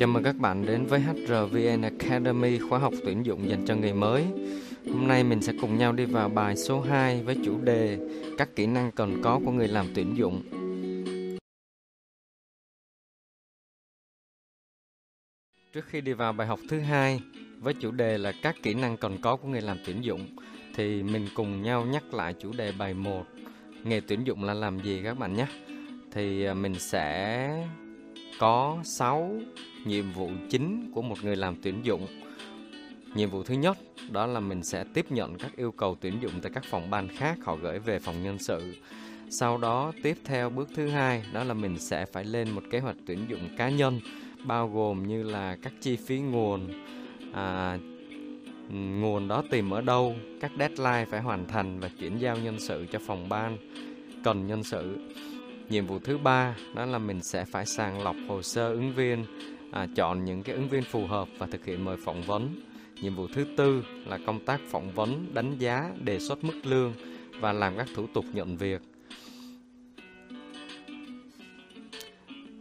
Chào mừng các bạn đến với HRVN Academy khóa học tuyển dụng dành cho người mới. Hôm nay mình sẽ cùng nhau đi vào bài số 2 với chủ đề các kỹ năng cần có của người làm tuyển dụng. Trước khi đi vào bài học thứ hai với chủ đề là các kỹ năng cần có của người làm tuyển dụng, thì mình cùng nhau nhắc lại chủ đề bài 1 nghề tuyển dụng là làm gì các bạn nhé. Thì à, mình sẽ có 6 nhiệm vụ chính của một người làm tuyển dụng. Nhiệm vụ thứ nhất đó là mình sẽ tiếp nhận các yêu cầu tuyển dụng từ các phòng ban khác họ gửi về phòng nhân sự. Sau đó tiếp theo bước thứ hai đó là mình sẽ phải lên một kế hoạch tuyển dụng cá nhân bao gồm như là các chi phí nguồn, à, nguồn đó tìm ở đâu, các deadline phải hoàn thành và chuyển giao nhân sự cho phòng ban cần nhân sự nhiệm vụ thứ ba đó là mình sẽ phải sàng lọc hồ sơ ứng viên à, chọn những cái ứng viên phù hợp và thực hiện mời phỏng vấn. Nhiệm vụ thứ tư là công tác phỏng vấn đánh giá đề xuất mức lương và làm các thủ tục nhận việc.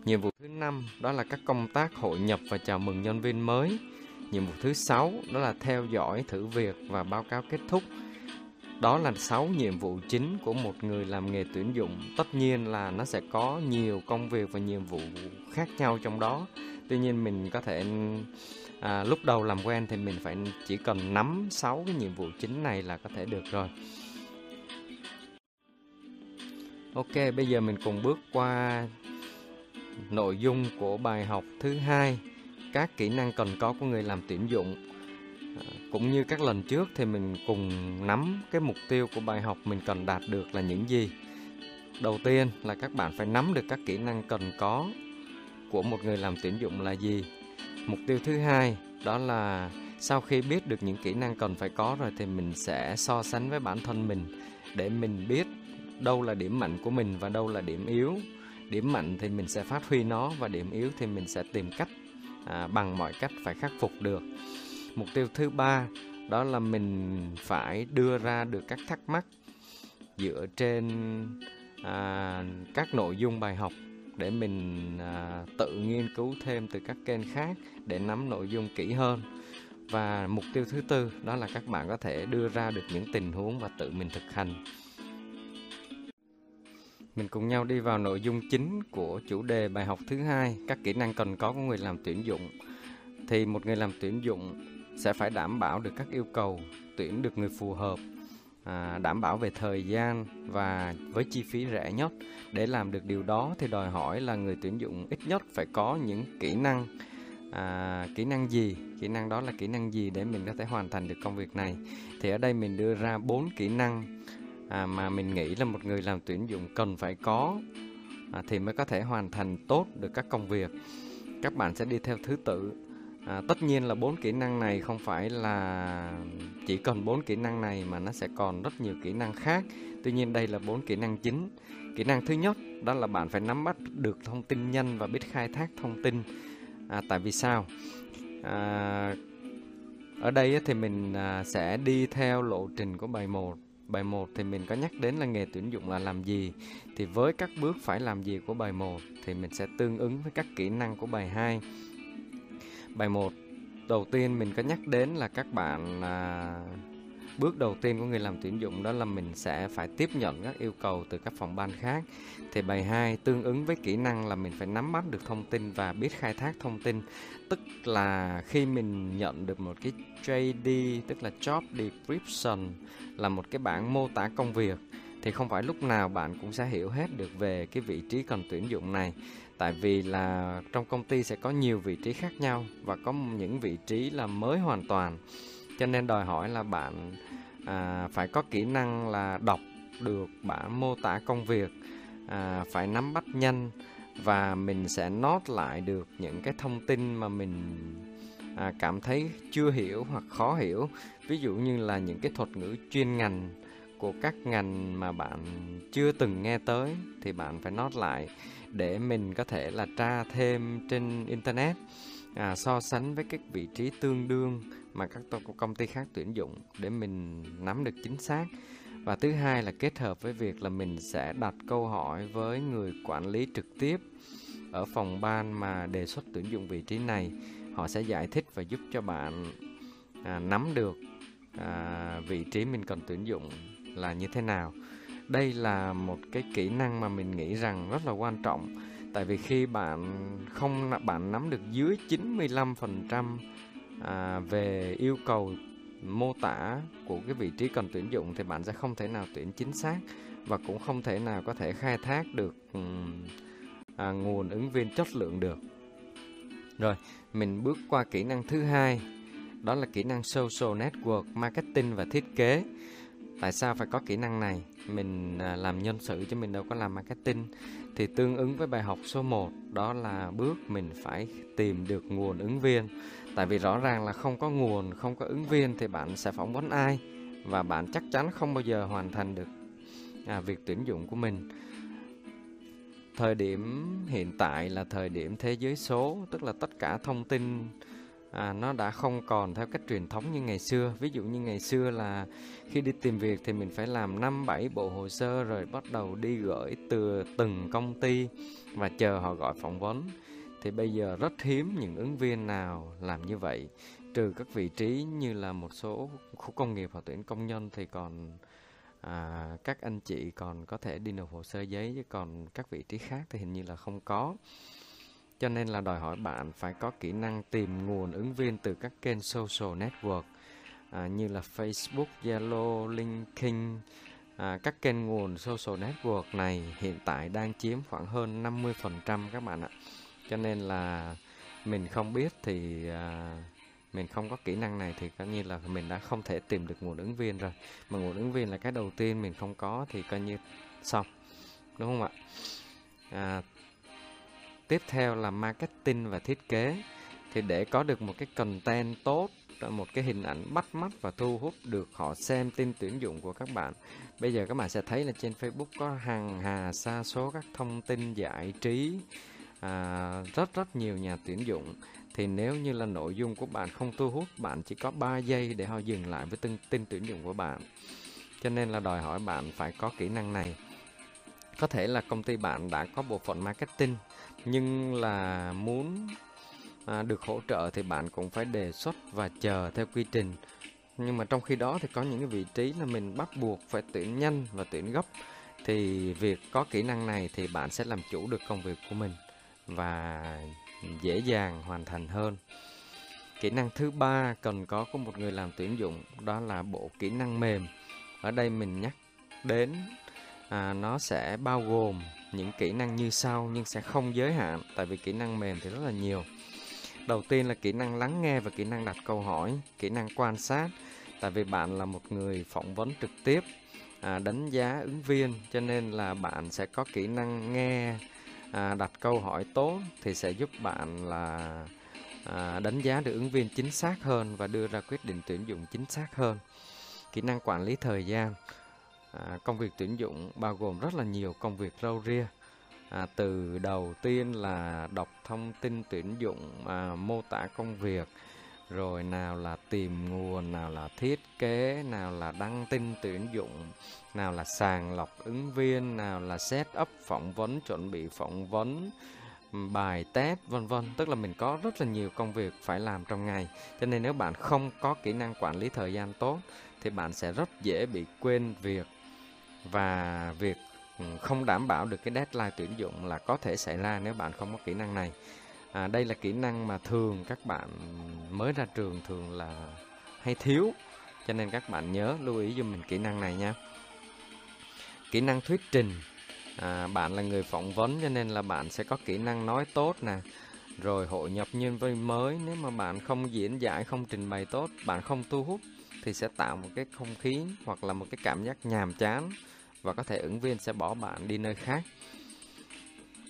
Nhiệm vụ thứ năm đó là các công tác hội nhập và chào mừng nhân viên mới. Nhiệm vụ thứ sáu đó là theo dõi thử việc và báo cáo kết thúc đó là 6 nhiệm vụ chính của một người làm nghề tuyển dụng. Tất nhiên là nó sẽ có nhiều công việc và nhiệm vụ khác nhau trong đó. Tuy nhiên mình có thể à, lúc đầu làm quen thì mình phải chỉ cần nắm 6 cái nhiệm vụ chính này là có thể được rồi. Ok, bây giờ mình cùng bước qua nội dung của bài học thứ hai, các kỹ năng cần có của người làm tuyển dụng cũng như các lần trước thì mình cùng nắm cái mục tiêu của bài học mình cần đạt được là những gì. Đầu tiên là các bạn phải nắm được các kỹ năng cần có của một người làm tuyển dụng là gì. Mục tiêu thứ hai đó là sau khi biết được những kỹ năng cần phải có rồi thì mình sẽ so sánh với bản thân mình để mình biết đâu là điểm mạnh của mình và đâu là điểm yếu. Điểm mạnh thì mình sẽ phát huy nó và điểm yếu thì mình sẽ tìm cách à, bằng mọi cách phải khắc phục được mục tiêu thứ ba đó là mình phải đưa ra được các thắc mắc dựa trên à, các nội dung bài học để mình à, tự nghiên cứu thêm từ các kênh khác để nắm nội dung kỹ hơn. Và mục tiêu thứ tư đó là các bạn có thể đưa ra được những tình huống và tự mình thực hành. Mình cùng nhau đi vào nội dung chính của chủ đề bài học thứ hai các kỹ năng cần có của người làm tuyển dụng. Thì một người làm tuyển dụng sẽ phải đảm bảo được các yêu cầu tuyển được người phù hợp à, đảm bảo về thời gian và với chi phí rẻ nhất. Để làm được điều đó thì đòi hỏi là người tuyển dụng ít nhất phải có những kỹ năng à, kỹ năng gì? Kỹ năng đó là kỹ năng gì để mình có thể hoàn thành được công việc này? Thì ở đây mình đưa ra bốn kỹ năng à, mà mình nghĩ là một người làm tuyển dụng cần phải có à, thì mới có thể hoàn thành tốt được các công việc. Các bạn sẽ đi theo thứ tự. À, tất nhiên là bốn kỹ năng này không phải là chỉ cần bốn kỹ năng này mà nó sẽ còn rất nhiều kỹ năng khác. Tuy nhiên đây là bốn kỹ năng chính. Kỹ năng thứ nhất đó là bạn phải nắm bắt được thông tin nhanh và biết khai thác thông tin. À, tại vì sao? À, ở đây thì mình à, sẽ đi theo lộ trình của bài 1. Bài 1 thì mình có nhắc đến là nghề tuyển dụng là làm gì. Thì với các bước phải làm gì của bài 1 thì mình sẽ tương ứng với các kỹ năng của bài 2 Bài 1 Đầu tiên mình có nhắc đến là các bạn à, Bước đầu tiên của người làm tuyển dụng đó là mình sẽ phải tiếp nhận các yêu cầu từ các phòng ban khác. Thì bài 2 tương ứng với kỹ năng là mình phải nắm bắt được thông tin và biết khai thác thông tin. Tức là khi mình nhận được một cái JD tức là Job Description là một cái bảng mô tả công việc thì không phải lúc nào bạn cũng sẽ hiểu hết được về cái vị trí cần tuyển dụng này. Tại vì là trong công ty sẽ có nhiều vị trí khác nhau và có những vị trí là mới hoàn toàn. Cho nên đòi hỏi là bạn à, phải có kỹ năng là đọc được bản mô tả công việc à, phải nắm bắt nhanh và mình sẽ nốt lại được những cái thông tin mà mình à, cảm thấy chưa hiểu hoặc khó hiểu. Ví dụ như là những cái thuật ngữ chuyên ngành của các ngành mà bạn chưa từng nghe tới thì bạn phải nốt lại để mình có thể là tra thêm trên internet à, so sánh với các vị trí tương đương mà các công ty khác tuyển dụng để mình nắm được chính xác. Và thứ hai là kết hợp với việc là mình sẽ đặt câu hỏi với người quản lý trực tiếp ở phòng ban mà đề xuất tuyển dụng vị trí này. Họ sẽ giải thích và giúp cho bạn à, nắm được à, vị trí mình cần tuyển dụng là như thế nào đây là một cái kỹ năng mà mình nghĩ rằng rất là quan trọng tại vì khi bạn không bạn nắm được dưới 95% à, về yêu cầu mô tả của cái vị trí cần tuyển dụng thì bạn sẽ không thể nào tuyển chính xác và cũng không thể nào có thể khai thác được à, nguồn ứng viên chất lượng được. Rồi, mình bước qua kỹ năng thứ hai, đó là kỹ năng social network, marketing và thiết kế. Tại sao phải có kỹ năng này? Mình à, làm nhân sự chứ mình đâu có làm marketing. Thì tương ứng với bài học số 1, đó là bước mình phải tìm được nguồn ứng viên. Tại vì rõ ràng là không có nguồn, không có ứng viên thì bạn sẽ phỏng vấn ai? Và bạn chắc chắn không bao giờ hoàn thành được à, việc tuyển dụng của mình thời điểm hiện tại là thời điểm thế giới số tức là tất cả thông tin à, nó đã không còn theo cách truyền thống như ngày xưa. Ví dụ như ngày xưa là khi đi tìm việc thì mình phải làm năm bảy bộ hồ sơ rồi bắt đầu đi gửi từ từng công ty và chờ họ gọi phỏng vấn. Thì bây giờ rất hiếm những ứng viên nào làm như vậy. Trừ các vị trí như là một số khu công nghiệp hoặc tuyển công nhân thì còn à, các anh chị còn có thể đi nộp hồ sơ giấy chứ còn các vị trí khác thì hình như là không có cho nên là đòi hỏi bạn phải có kỹ năng tìm nguồn ứng viên từ các kênh social network à, như là Facebook, Zalo, LinkedIn. À, các kênh nguồn social network này hiện tại đang chiếm khoảng hơn 50% các bạn ạ. Cho nên là mình không biết thì à, mình không có kỹ năng này thì coi như là mình đã không thể tìm được nguồn ứng viên rồi. Mà nguồn ứng viên là cái đầu tiên mình không có thì coi như xong đúng không ạ? À, tiếp theo là marketing và thiết kế. Thì để có được một cái content tốt một cái hình ảnh bắt mắt và thu hút được họ xem tin tuyển dụng của các bạn bây giờ các bạn sẽ thấy là trên Facebook có hàng hà xa số các thông tin giải trí à, rất rất nhiều nhà tuyển dụng. Thì nếu như là nội dung của bạn không thu hút bạn chỉ có 3 giây để họ dừng lại với tin, tin tuyển dụng của bạn. Cho nên là đòi hỏi bạn phải có kỹ năng này. Có thể là công ty bạn đã có bộ phận marketing nhưng là muốn à, được hỗ trợ thì bạn cũng phải đề xuất và chờ theo quy trình nhưng mà trong khi đó thì có những cái vị trí là mình bắt buộc phải tuyển nhanh và tuyển gấp thì việc có kỹ năng này thì bạn sẽ làm chủ được công việc của mình và dễ dàng hoàn thành hơn. Kỹ năng thứ ba cần có của một người làm tuyển dụng đó là bộ kỹ năng mềm. Ở đây mình nhắc đến à, nó sẽ bao gồm những kỹ năng như sau nhưng sẽ không giới hạn tại vì kỹ năng mềm thì rất là nhiều. Đầu tiên là kỹ năng lắng nghe và kỹ năng đặt câu hỏi, kỹ năng quan sát. Tại vì bạn là một người phỏng vấn trực tiếp à, đánh giá ứng viên cho nên là bạn sẽ có kỹ năng nghe à, đặt câu hỏi tốt thì sẽ giúp bạn là à, đánh giá được ứng viên chính xác hơn và đưa ra quyết định tuyển dụng chính xác hơn. Kỹ năng quản lý thời gian à, công việc tuyển dụng bao gồm rất là nhiều công việc râu ria. À, từ đầu tiên là đọc thông tin tuyển dụng à, mô tả công việc rồi nào là tìm nguồn nào là thiết kế nào là đăng tin tuyển dụng nào là sàng lọc ứng viên nào là set up phỏng vấn chuẩn bị phỏng vấn bài test vân vân. Tức là mình có rất là nhiều công việc phải làm trong ngày. Cho nên nếu bạn không có kỹ năng quản lý thời gian tốt thì bạn sẽ rất dễ bị quên việc và việc ừ, không đảm bảo được cái deadline tuyển dụng là có thể xảy ra nếu bạn không có kỹ năng này. À, đây là kỹ năng mà thường các bạn mới ra trường thường là hay thiếu cho nên các bạn nhớ lưu ý cho mình kỹ năng này nha. Kỹ năng thuyết trình. À, bạn là người phỏng vấn cho nên là bạn sẽ có kỹ năng nói tốt nè rồi hội nhập nhân viên mới. Nếu mà bạn không diễn giải không trình bày tốt bạn không thu hút thì sẽ tạo một cái không khí hoặc là một cái cảm giác nhàm chán và có thể ứng viên sẽ bỏ bạn đi nơi khác.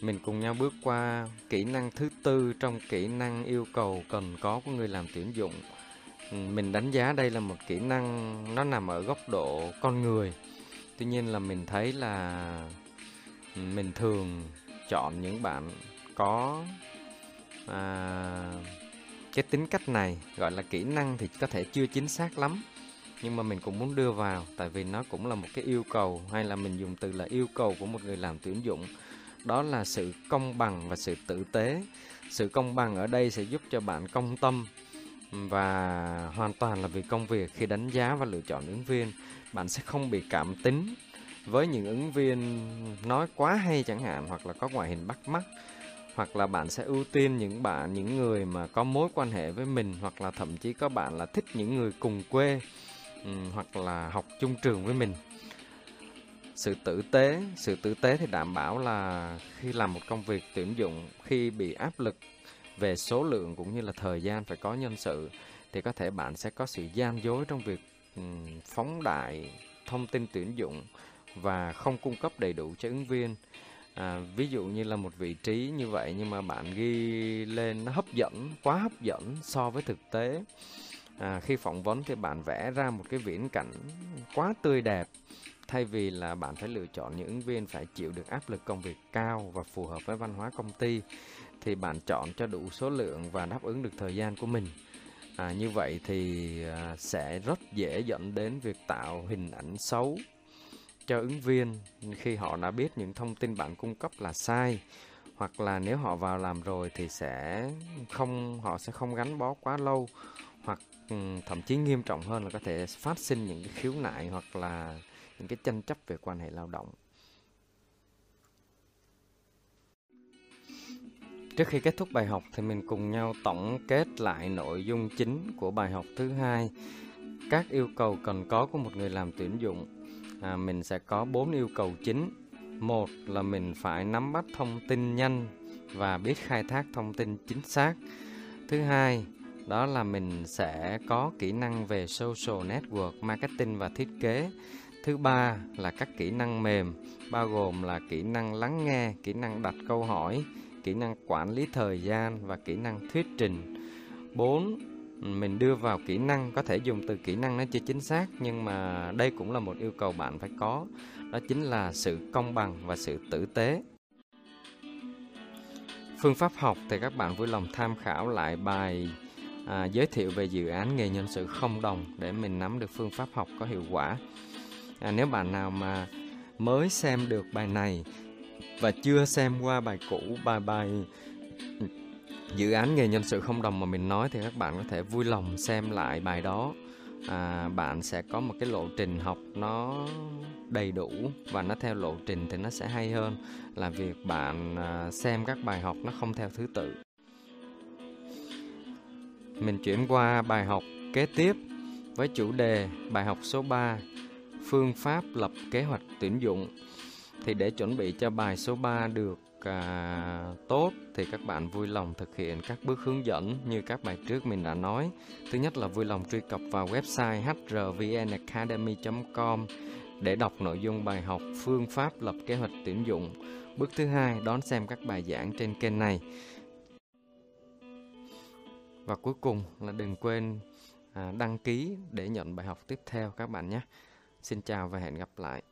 Mình cùng nhau bước qua kỹ năng thứ tư trong kỹ năng yêu cầu cần có của người làm tuyển dụng. Mình đánh giá đây là một kỹ năng nó nằm ở góc độ con người. Tuy nhiên là mình thấy là mình thường chọn những bạn có à, cái tính cách này, gọi là kỹ năng thì có thể chưa chính xác lắm nhưng mà mình cũng muốn đưa vào, tại vì nó cũng là một cái yêu cầu, hay là mình dùng từ là yêu cầu của một người làm tuyển dụng đó là sự công bằng và sự tử tế. Sự công bằng ở đây sẽ giúp cho bạn công tâm và hoàn toàn là vì công việc khi đánh giá và lựa chọn ứng viên. Bạn sẽ không bị cảm tính với những ứng viên nói quá hay chẳng hạn, hoặc là có ngoại hình bắt mắt hoặc là bạn sẽ ưu tiên những bạn những người mà có mối quan hệ với mình hoặc là thậm chí có bạn là thích những người cùng quê um, hoặc là học chung trường với mình. Sự tử tế sự tử tế thì đảm bảo là khi làm một công việc tuyển dụng khi bị áp lực về số lượng cũng như là thời gian phải có nhân sự thì có thể bạn sẽ có sự gian dối trong việc um, phóng đại thông tin tuyển dụng và không cung cấp đầy đủ cho ứng viên à, ví dụ như là một vị trí như vậy nhưng mà bạn ghi lên nó hấp dẫn quá hấp dẫn so với thực tế. À, khi phỏng vấn thì bạn vẽ ra một cái viễn cảnh quá tươi đẹp. Thay vì là bạn phải lựa chọn những ứng viên phải chịu được áp lực công việc cao và phù hợp với văn hóa công ty thì bạn chọn cho đủ số lượng và đáp ứng được thời gian của mình. À, như vậy thì à, sẽ rất dễ dẫn đến việc tạo hình ảnh xấu cho ứng viên khi họ đã biết những thông tin bạn cung cấp là sai, hoặc là nếu họ vào làm rồi thì sẽ không, họ sẽ không gắn bó quá lâu, hoặc ừ, thậm chí nghiêm trọng hơn là có thể phát sinh những cái khiếu nại hoặc là những cái tranh chấp về quan hệ lao động. Trước khi kết thúc bài học thì mình cùng nhau tổng kết lại nội dung chính của bài học thứ hai. Các yêu cầu cần có của một người làm tuyển dụng à, mình sẽ có bốn yêu cầu chính. Một là mình phải nắm bắt thông tin nhanh và biết khai thác thông tin chính xác. Thứ hai đó là mình sẽ có kỹ năng về social network marketing và thiết kế. Thứ ba là các kỹ năng mềm bao gồm là kỹ năng lắng nghe kỹ năng đặt câu hỏi kỹ năng quản lý thời gian và kỹ năng thuyết trình. Bốn mình đưa vào kỹ năng có thể dùng từ kỹ năng nó chưa chính xác nhưng mà đây cũng là một yêu cầu bạn phải có. Đó chính là sự công bằng và sự tử tế. Phương pháp học thì các bạn vui lòng tham khảo lại bài à, giới thiệu về dự án nghề nhân sự không đồng để mình nắm được phương pháp học có hiệu quả. À, nếu bạn nào mà mới xem được bài này và chưa xem qua bài cũ bài bài dự án nghề nhân sự không đồng mà mình nói thì các bạn có thể vui lòng xem lại bài đó. À, bạn sẽ có một cái lộ trình học nó đầy đủ và nó theo lộ trình thì nó sẽ hay hơn là việc bạn à, xem các bài học nó không theo thứ tự. Mình chuyển qua bài học kế tiếp với chủ đề bài học số 3 phương pháp lập kế hoạch tuyển dụng. Thì để chuẩn bị cho bài số 3 được à, tốt thì các bạn vui lòng thực hiện các bước hướng dẫn như các bài trước mình đã nói. Thứ nhất là vui lòng truy cập vào website hrvnacademy.com để đọc nội dung bài học phương pháp lập kế hoạch tuyển dụng. Bước thứ hai đón xem các bài giảng trên kênh này. Và cuối cùng là đừng quên à, đăng ký để nhận bài học tiếp theo các bạn nhé. Xin chào và hẹn gặp lại.